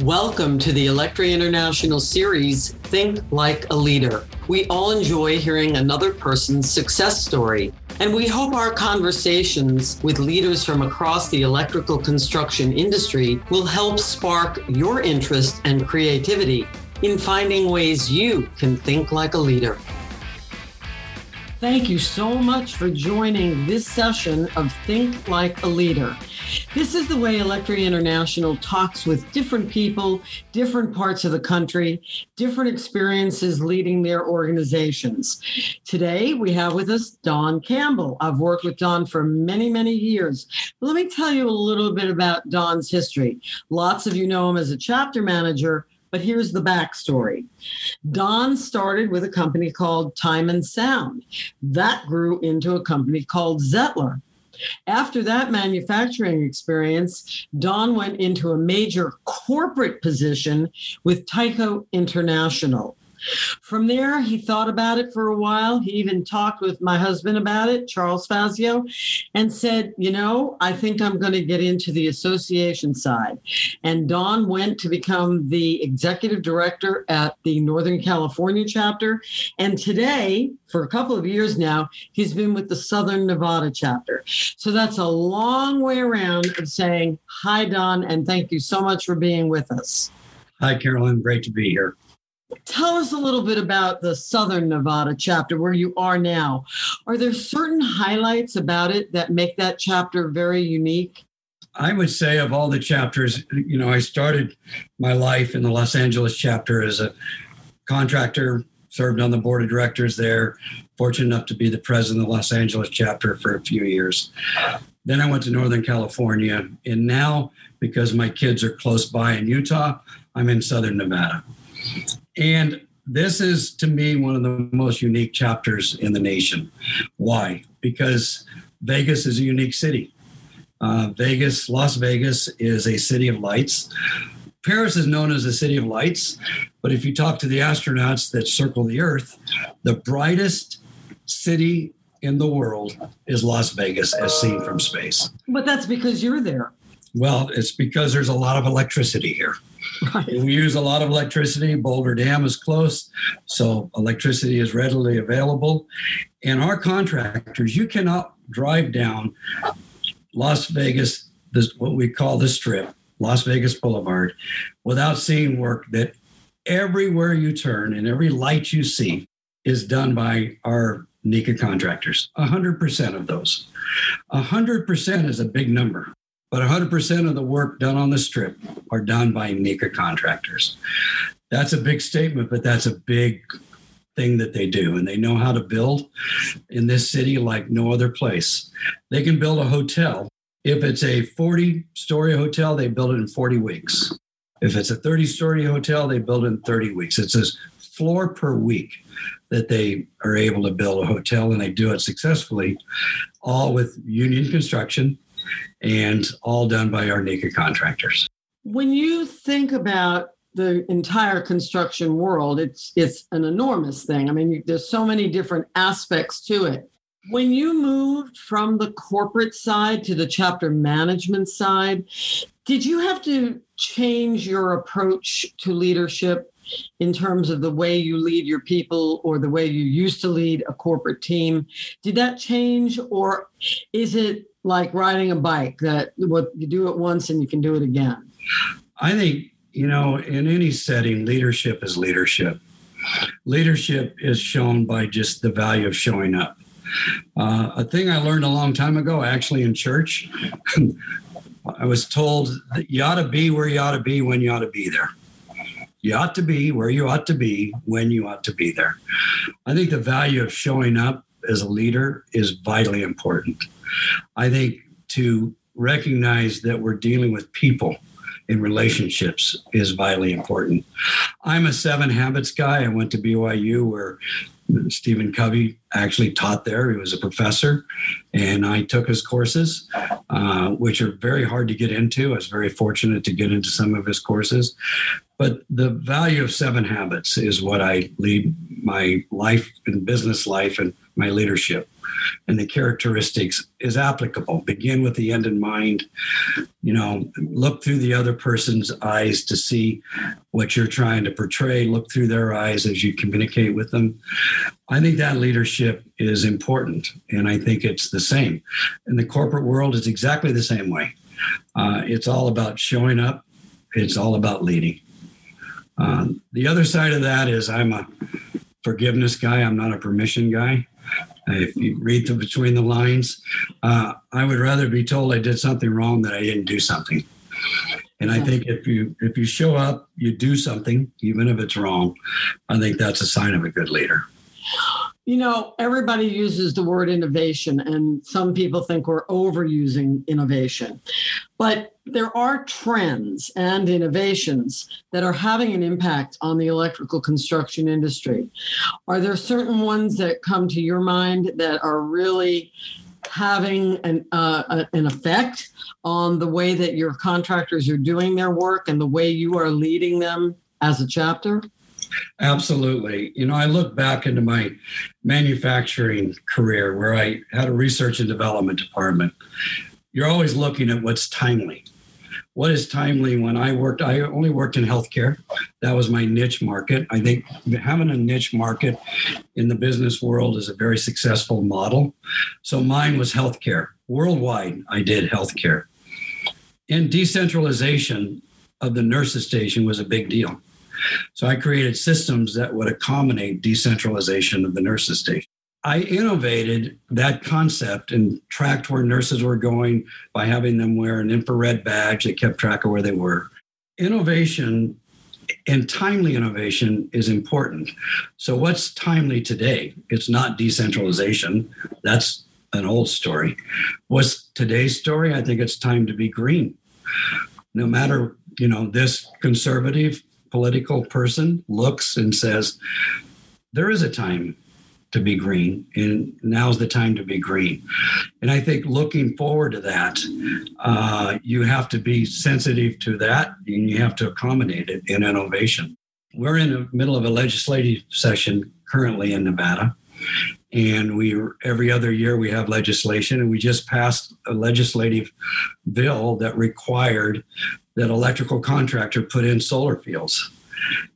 Welcome to the Electri International series, Think Like a Leader. We all enjoy hearing another person's success story, and we hope our conversations with leaders from across the electrical construction industry will help spark your interest and creativity in finding ways you can think like a leader. Thank you so much for joining this session of Think Like a Leader. This is the way Electri International talks with different people, different parts of the country, different experiences leading their organizations. Today, we have with us Don Campbell. I've worked with Don for many, many years. But let me tell you a little bit about Don's history. Lots of you know him as a chapter manager but here's the backstory. Don started with a company called Time and Sound. That grew into a company called Zettler. After that manufacturing experience, Don went into a major corporate position with Tyco International. From there, he thought about it for a while. He even talked with my husband about it, Charles Fazio, and said, You know, I think I'm going to get into the association side. And Don went to become the executive director at the Northern California chapter. And today, for a couple of years now, he's been with the Southern Nevada chapter. So that's a long way around of saying, Hi, Don, and thank you so much for being with us. Hi, Carolyn. Great to be here. Tell us a little bit about the Southern Nevada chapter where you are now. Are there certain highlights about it that make that chapter very unique? I would say of all the chapters, you know, I started my life in the Los Angeles chapter as a contractor, served on the board of directors there, fortunate enough to be the president of the Los Angeles chapter for a few years. Then I went to Northern California, and now because my kids are close by in Utah, I'm in Southern Nevada. And this is to me one of the most unique chapters in the nation. Why? Because Vegas is a unique city. Uh, Vegas, Las Vegas is a city of lights. Paris is known as the city of lights, but if you talk to the astronauts that circle the Earth, the brightest city in the world is Las Vegas as seen from space. But that's because you're there. Well, it's because there's a lot of electricity here. Right. We use a lot of electricity. Boulder Dam is close, so electricity is readily available. And our contractors, you cannot drive down Las Vegas, this what we call the strip, Las Vegas Boulevard, without seeing work that everywhere you turn and every light you see is done by our NECA contractors. 100% of those. 100% is a big number but 100% of the work done on the strip are done by NECA contractors. That's a big statement, but that's a big thing that they do. And they know how to build in this city like no other place. They can build a hotel. If it's a 40 story hotel, they build it in 40 weeks. If it's a 30 story hotel, they build it in 30 weeks. It's a floor per week that they are able to build a hotel and they do it successfully, all with union construction and all done by our NECA contractors. When you think about the entire construction world, it's it's an enormous thing. I mean, there's so many different aspects to it. When you moved from the corporate side to the chapter management side, did you have to change your approach to leadership in terms of the way you lead your people or the way you used to lead a corporate team? Did that change or is it like riding a bike that what you do it once and you can do it again? I think, you know, in any setting, leadership is leadership. Leadership is shown by just the value of showing up. Uh, a thing I learned a long time ago, actually in church, I was told that you ought to be where you ought to be when you ought to be there. You ought to be where you ought to be when you ought to be there. I think the value of showing up as a leader is vitally important. I think to recognize that we're dealing with people in relationships is vitally important. I'm a seven habits guy. I went to BYU where Stephen Covey actually taught there. He was a professor, and I took his courses, uh, which are very hard to get into. I was very fortunate to get into some of his courses. But the value of seven habits is what I lead my life and business life and my leadership. And the characteristics is applicable. Begin with the end in mind. You know, look through the other person's eyes to see what you're trying to portray. Look through their eyes as you communicate with them. I think that leadership is important, and I think it's the same. In the corporate world, it's exactly the same way. Uh, it's all about showing up. It's all about leading. Um, the other side of that is I'm a forgiveness guy. I'm not a permission guy. If you read the, between the lines, uh, I would rather be told I did something wrong than I didn't do something. And I think if you if you show up, you do something, even if it's wrong. I think that's a sign of a good leader. You know, everybody uses the word innovation, and some people think we're overusing innovation. But there are trends and innovations that are having an impact on the electrical construction industry. Are there certain ones that come to your mind that are really having an, uh, an effect on the way that your contractors are doing their work and the way you are leading them as a chapter? Absolutely. You know, I look back into my manufacturing career where I had a research and development department. You're always looking at what's timely. What is timely when I worked? I only worked in healthcare. That was my niche market. I think having a niche market in the business world is a very successful model. So mine was healthcare. Worldwide, I did healthcare. And decentralization of the nurses station was a big deal so I created systems that would accommodate decentralization of the nurses station. I innovated that concept and tracked where nurses were going by having them wear an infrared badge that kept track of where they were. Innovation and timely innovation is important. So, what's timely today? It's not decentralization. That's an old story. What's today's story? I think it's time to be green. No matter, you know, this conservative political person looks and says, there is a time to be green, and now's the time to be green. And I think looking forward to that, uh, you have to be sensitive to that and you have to accommodate it in innovation. We're in the middle of a legislative session currently in Nevada. And we every other year we have legislation, and we just passed a legislative bill that required that electrical contractor put in solar fields.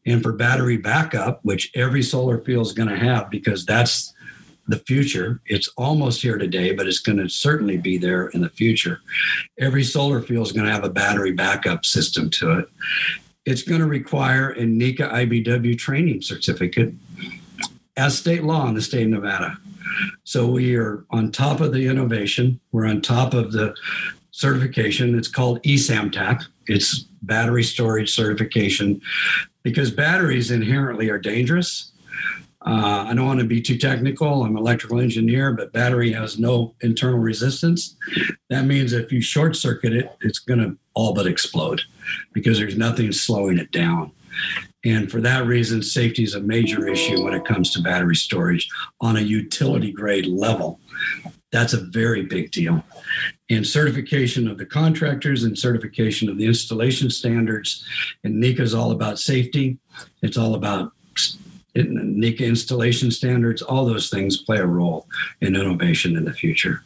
And for battery backup, which every solar field is going to have because that's the future. It's almost here today, but it's going to certainly be there in the future. Every solar field is going to have a battery backup system to it. It's going to require a NECA IBEW training certificate as state law in the state of Nevada. So we are on top of the innovation. We're on top of the certification. It's called ESAMTAC. It's battery storage certification because batteries inherently are dangerous. Uh, I don't want to be too technical. I'm an electrical engineer, but battery has no internal resistance. That means if you short circuit it, it's going to all but explode because there's nothing slowing it down. And for that reason, safety is a major issue when it comes to battery storage on a utility grade level. That's a very big deal. And certification of the contractors and certification of the installation standards. And NECA is all about safety. It's all about NECA installation standards. All those things play a role in innovation in the future.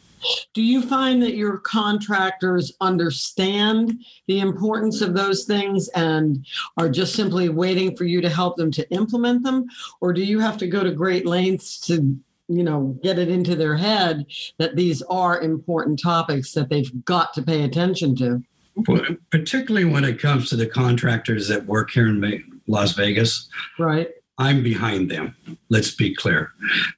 Do you find that your contractors understand the importance of those things and are just simply waiting for you to help them to implement them? Or do you have to go to great lengths to you know get it into their head that these are important topics that they've got to pay attention to. Well, particularly when it comes to the contractors that work here in las vegas right. I'm behind them. Let's be clear.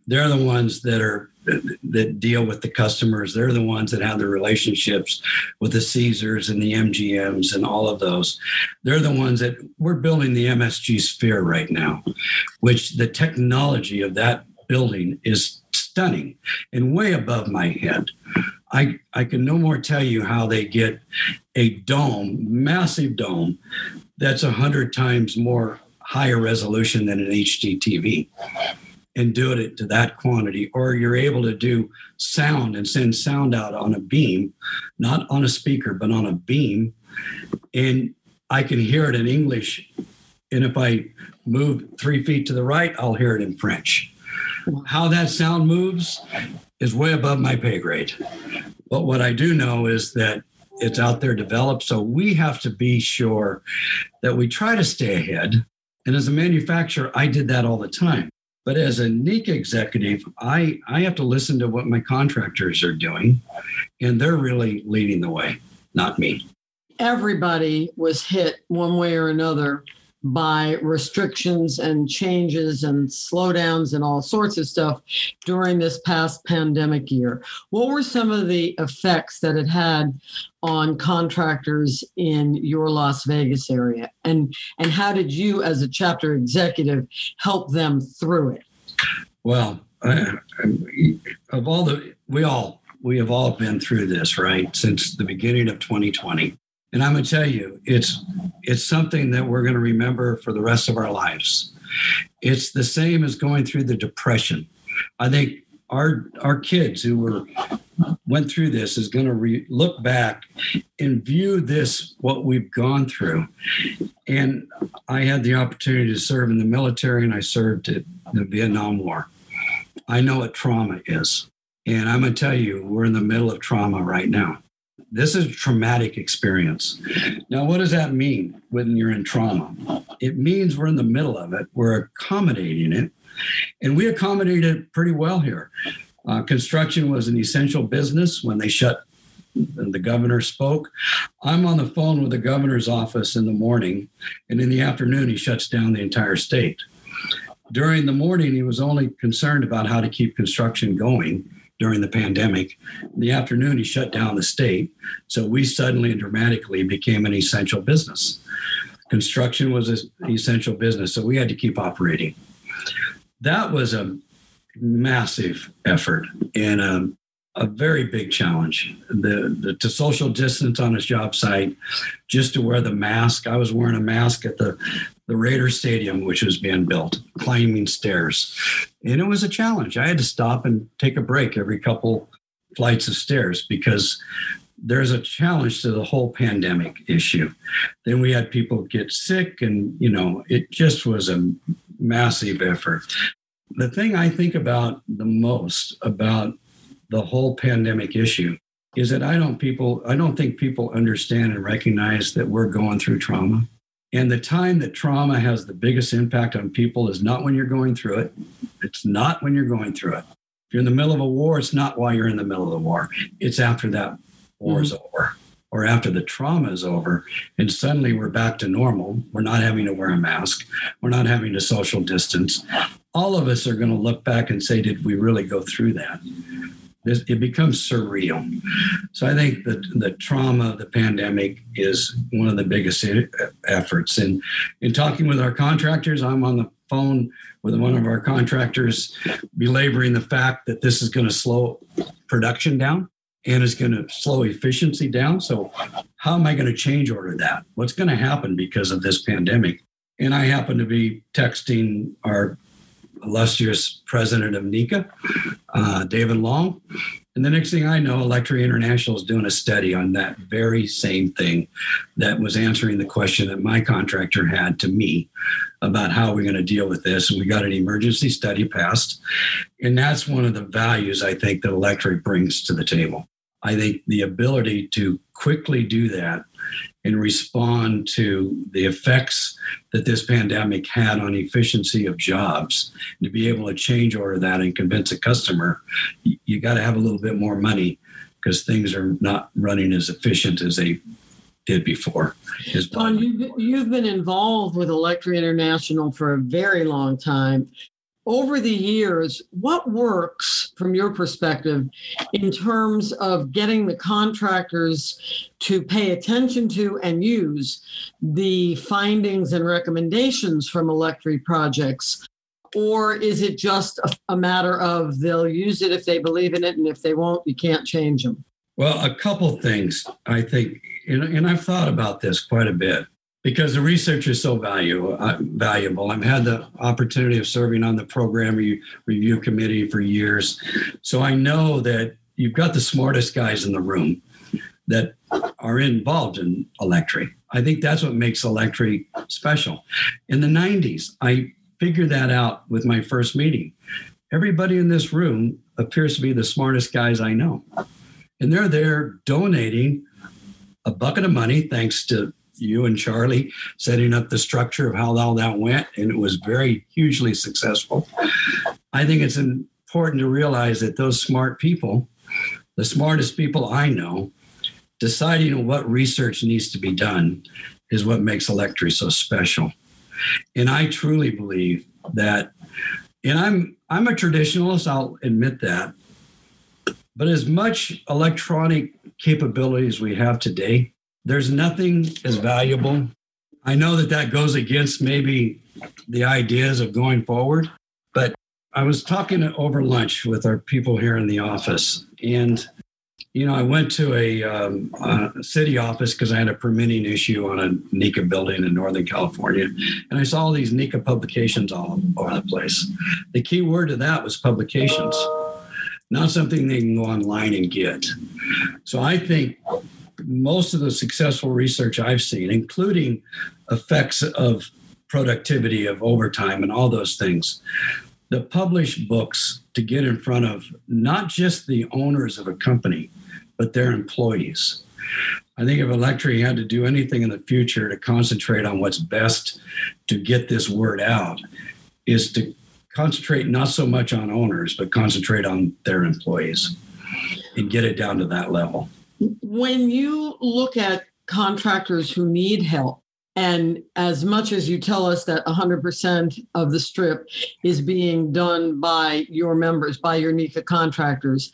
They're the ones that are that deal with the customers. They're the ones that have the relationships with the caesars and the mgms and all of those. They're the ones that we're building the msg sphere right now which the technology of that building is stunning and way above my head. I, I can no more tell you how they get a dome, massive dome, that's a hundred times more higher resolution than an HD TV and do it to that quantity. Or you're able to do sound and send sound out on a beam, not on a speaker, but on a beam. And I can hear it in English. And if I move three feet to the right, I'll hear it in French. How that sound moves is way above my pay grade. But what I do know is that it's out there developed. So we have to be sure that we try to stay ahead. And as a manufacturer, I did that all the time. But as a NECA executive, I, I have to listen to what my contractors are doing, and they're really leading the way, not me. Everybody was hit one way or another by restrictions and changes and slowdowns and all sorts of stuff during this past pandemic year. What were some of the effects that it had on contractors in your Las Vegas area? And and how did you as a chapter executive help them through it? Well, I, of all the we all we have all been through this, right? Since the beginning of 2020. And I'm going to tell you, it's it's something that we're going to remember for the rest of our lives. It's the same as going through the depression. I think our our kids who were went through this is going to re- look back and view this what we've gone through. And I had the opportunity to serve in the military, and I served in the Vietnam War. I know what trauma is, and I'm going to tell you, we're in the middle of trauma right now. This is a traumatic experience. Now, what does that mean when you're in trauma? It means we're in the middle of it, we're accommodating it, and we accommodated pretty well here. Uh, construction was an essential business when they shut and the governor spoke. I'm on the phone with the governor's office in the morning, and in the afternoon, he shuts down the entire state. During the morning, he was only concerned about how to keep construction going during the pandemic. In the afternoon, he shut down the state. So we suddenly and dramatically became an essential business. Construction was an essential business, so we had to keep operating. That was a massive effort and a, a very big challenge. The, the, to social distance on his job site, just to wear the mask. I was wearing a mask at the the Raider Stadium, which was being built, climbing stairs. And it was a challenge. I had to stop and take a break every couple flights of stairs because there's a challenge to the whole pandemic issue. Then we had people get sick, and you know, it just was a massive effort. The thing I think about the most about the whole pandemic issue is that I don't people I don't think people understand and recognize that we're going through trauma. And the time that trauma has the biggest impact on people is not when you're going through it. It's not when you're going through it. If you're in the middle of a war, it's not while you're in the middle of the war. It's after that war is mm-hmm. over or after the trauma is over and suddenly we're back to normal. We're not having to wear a mask. We're not having to social distance. All of us are going to look back and say, did we really go through that? It becomes surreal. So I think that the trauma of the pandemic is one of the biggest efforts. And in talking with our contractors, I'm on the phone with one of our contractors, belaboring the fact that this is going to slow production down and it's going to slow efficiency down. So how am I going to change order that? What's going to happen because of this pandemic? And I happen to be texting our illustrious president of NECA, uh, David Long. And the next thing I know, Electri International is doing a study on that very same thing that was answering the question that my contractor had to me about how we're going to deal with this. And we got an emergency study passed. And that's one of the values I think that Electri brings to the table. I think the ability to quickly do that and respond to the effects that this pandemic had on efficiency of jobs and to be able to change order that and convince a customer you, you got to have a little bit more money because things are not running as efficient as they did before. Don, you've, you've been involved with Electri International for a very long time over the years, what works from your perspective in terms of getting the contractors to pay attention to and use the findings and recommendations from Electri projects? Or is it just a, matter of they'll use it if they believe in it, and if they won't, you can't change them? Well, a couple things I think, and I've thought about this quite a bit because the research is so value, uh, valuable. I've had the opportunity of serving on the program re- review committee for years. So I know that you've got the smartest guys in the room that are involved in Electri. I think that's what makes Electri special. In the 90s, I figured that out with my first meeting. Everybody in this room appears to be the smartest guys I know. And they're there donating a bucket of money, thanks to you and Charlie setting up the structure of how all that went. And it was very hugely successful. I think it's important to realize that those smart people, the smartest people I know, deciding what research needs to be done is what makes Electri so special. And I truly believe that, and I'm I'm a traditionalist, I'll admit that. But as much electronic capabilities we have today, there's nothing as valuable. I know that that goes against maybe the ideas of going forward, but I was talking over lunch with our people here in the office, and you know, I went to a, um, a city office because I had a permitting issue on a NECA building in Northern California, and I saw all these NECA publications all over the place. The key word to that was publications, not something they can go online and get. So I think most of the successful research I've seen, including effects of productivity, of overtime, and all those things, the published books to get in front of not just the owners of a company, but their employees. I think if Electri had to do anything in the future to concentrate on what's best to get this word out, is to concentrate not so much on owners, but concentrate on their employees and get it down to that level. When you look at contractors who need help, and as much as you tell us that 100% of the strip is being done by your members, by your NECA contractors,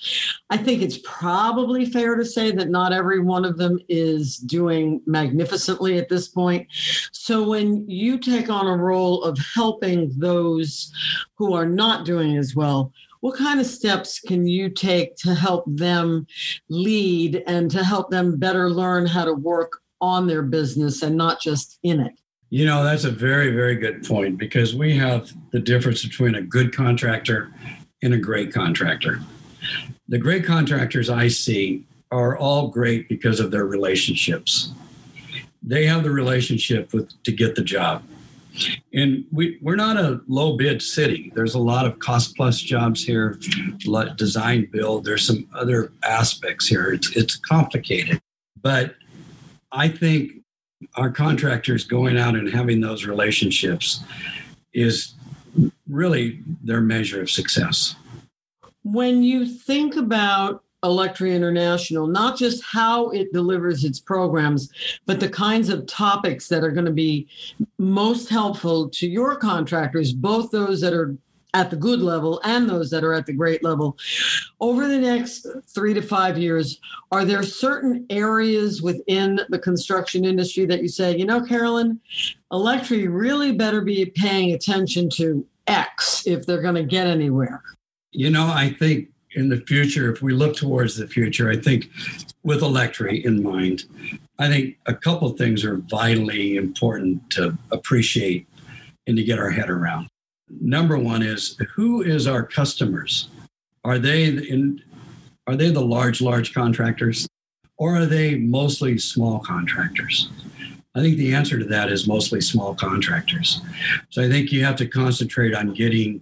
I think it's probably fair to say that not every one of them is doing magnificently at this point. So when you take on a role of helping those who are not doing as well, what kind of steps can you take to help them lead and to help them better learn how to work on their business and not just in it? You know, that's a very, very good point because we have the difference between a good contractor and a great contractor. The great contractors I see are all great because of their relationships. They have the relationship with to get the job. And we, we're not a low bid city. There's a lot of cost plus jobs here, design build. There's some other aspects here. It's, it's complicated. But I think our contractors going out and having those relationships is really their measure of success. When you think about Electri International, not just how it delivers its programs, but the kinds of topics that are going to be most helpful to your contractors, both those that are at the good level and those that are at the great level. Over the next three to five years, are there certain areas within the construction industry that you say, you know, Carolyn, Electri really better be paying attention to X if they're going to get anywhere? You know, I think in the future, if we look towards the future, I think with Electri in mind, I think a couple things are vitally important to appreciate and to get our head around number one is who is our customers? Are they in are they the large, large contractors? Or are they mostly small contractors? I think the answer to that is mostly small contractors. So I think you have to concentrate on getting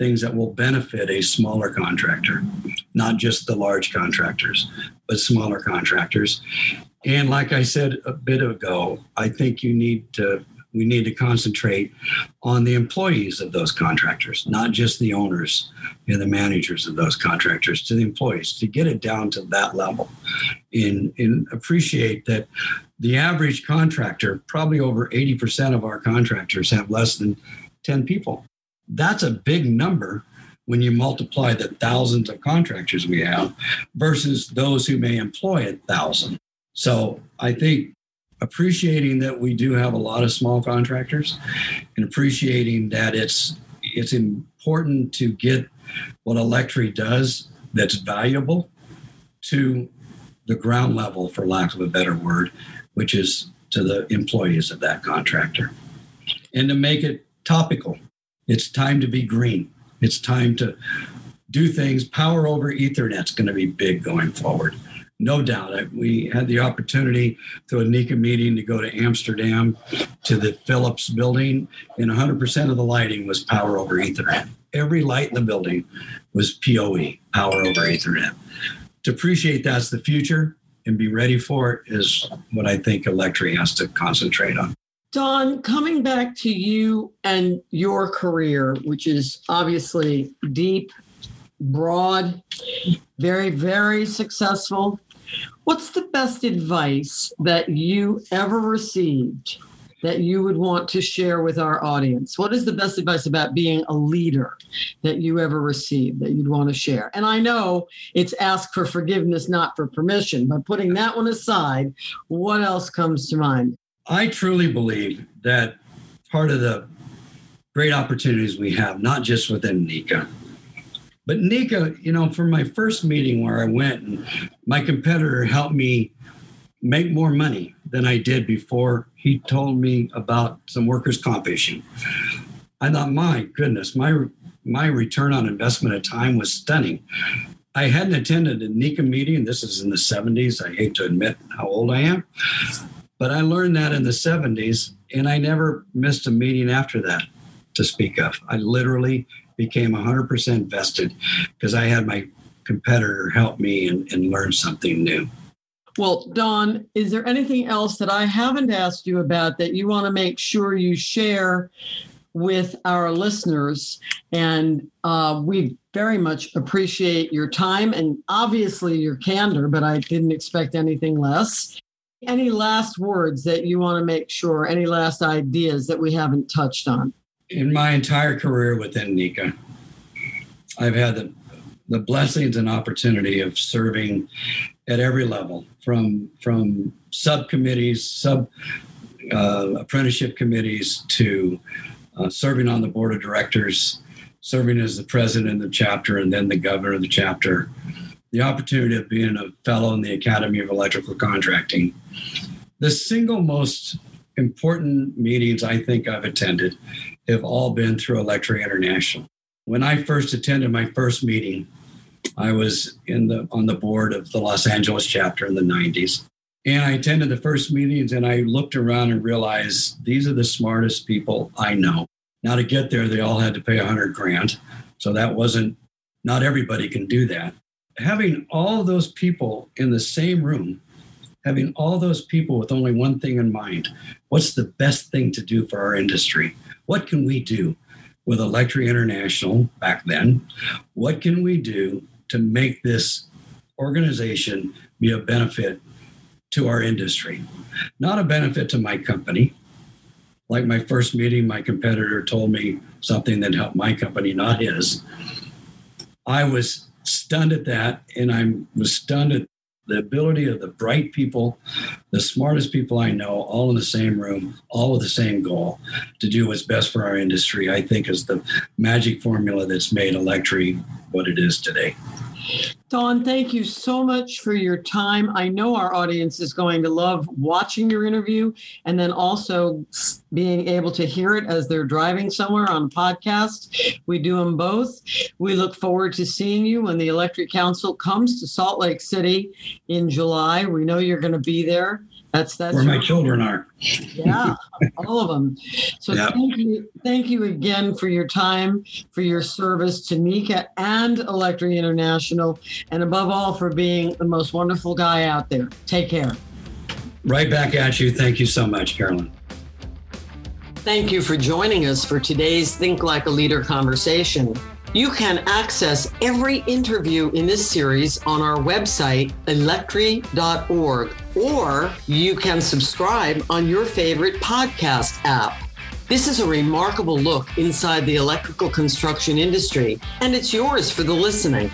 things that will benefit a smaller contractor, not just the large contractors, but smaller contractors. And like I said a bit ago, I think you need to we need to concentrate on the employees of those contractors, not just the owners and the managers of those contractors, to the employees, to get it down to that level. And, and appreciate that the average contractor, probably over 80% of our contractors have less than 10 people. That's a big number when you multiply the thousands of contractors we have versus those who may employ a thousand. So I think appreciating that we do have a lot of small contractors and appreciating that it's it's important to get what Electri does that's valuable to the ground level, for lack of a better word, which is to the employees of that contractor. And to make it topical, it's time to be green. It's time to do things. Power over Ethernet's going to be big going forward no doubt. We had the opportunity through a NECA meeting to go to Amsterdam to the Philips building, and 100% of the lighting was power over Ethernet. every light in the building was PoE, power over Ethernet. To appreciate that's the future and be ready for it is what I think Electri has to concentrate on. Don, coming back to you and your career, which is obviously deep, broad, very, very successful. What's the best advice that you ever received that you would want to share with our audience? What is the best advice about being a leader that you ever received that you'd want to share? And I know it's ask for forgiveness, not for permission, but putting that one aside, what else comes to mind? I truly believe that part of the great opportunities we have, not just within NECA, but NECA, you know, for my first meeting where I went and my competitor helped me make more money than I did before he told me about some workers' comp issue. I thought, my goodness, my my return on investment of time was stunning. I hadn't attended a NECA meeting. This is in the 70s. I hate to admit how old I am, but I learned that in the 70s, and I never missed a meeting after that to speak of. I literally became 100% vested because I had my competitor help me and, and learn something new. Well, Don, is there anything else that I haven't asked you about that you want to make sure you share with our listeners? And uh, we very much appreciate your time and obviously your candor, but I didn't expect anything less. Any last words that you want to make sure, any last ideas that we haven't touched on? In my entire career within NECA, I've had the, the blessings and opportunity of serving at every level from from subcommittees, sub uh, apprenticeship committees to uh, serving on the board of directors, serving as the president of the chapter and then the governor of the chapter. The opportunity of being a fellow in the Academy of Electrical Contracting. The single most important meetings I think I've attended have all been through Electri International. When I first attended my first meeting, I was in the on the board of the Los Angeles chapter in the 90s. And I attended the first meetings and I looked around and realized these are the smartest people I know. Now to get there, they all had to pay a hundred grand. So that wasn't not everybody can do that. Having all those people in the same room, having all those people with only one thing in mind, what's the best thing to do for our industry? What can we do? with Electri International back then. What can we do to make this organization be a benefit to our industry? Not a benefit to my company. Like my first meeting, my competitor told me something that helped my company, not his. I was stunned at that, and I was stunned at the ability of the bright people, the smartest people I know, all in the same room, all with the same goal to do what's best for our industry, I think is the magic formula that's made Electri what it is today. Don, thank you so much for your time. I know our audience is going to love watching your interview and then also being able to hear it as they're driving somewhere on podcast. We do them both. We look forward to seeing you when the Electri Council comes to Salt Lake City in July. We know you're going to be there. That's that's where my children are. yeah, all of them. So yep. thank you, thank you again for your time, for your service to NECA and Electri International, and above all for being the most wonderful guy out there. Take care. Right back at you. Thank you so much, Carolyn. Thank you for joining us for today's Think Like a Leader conversation. You can access every interview in this series on our website, electri.org, or you can subscribe on your favorite podcast app. This is a remarkable look inside the electrical construction industry, and it's yours for the listening.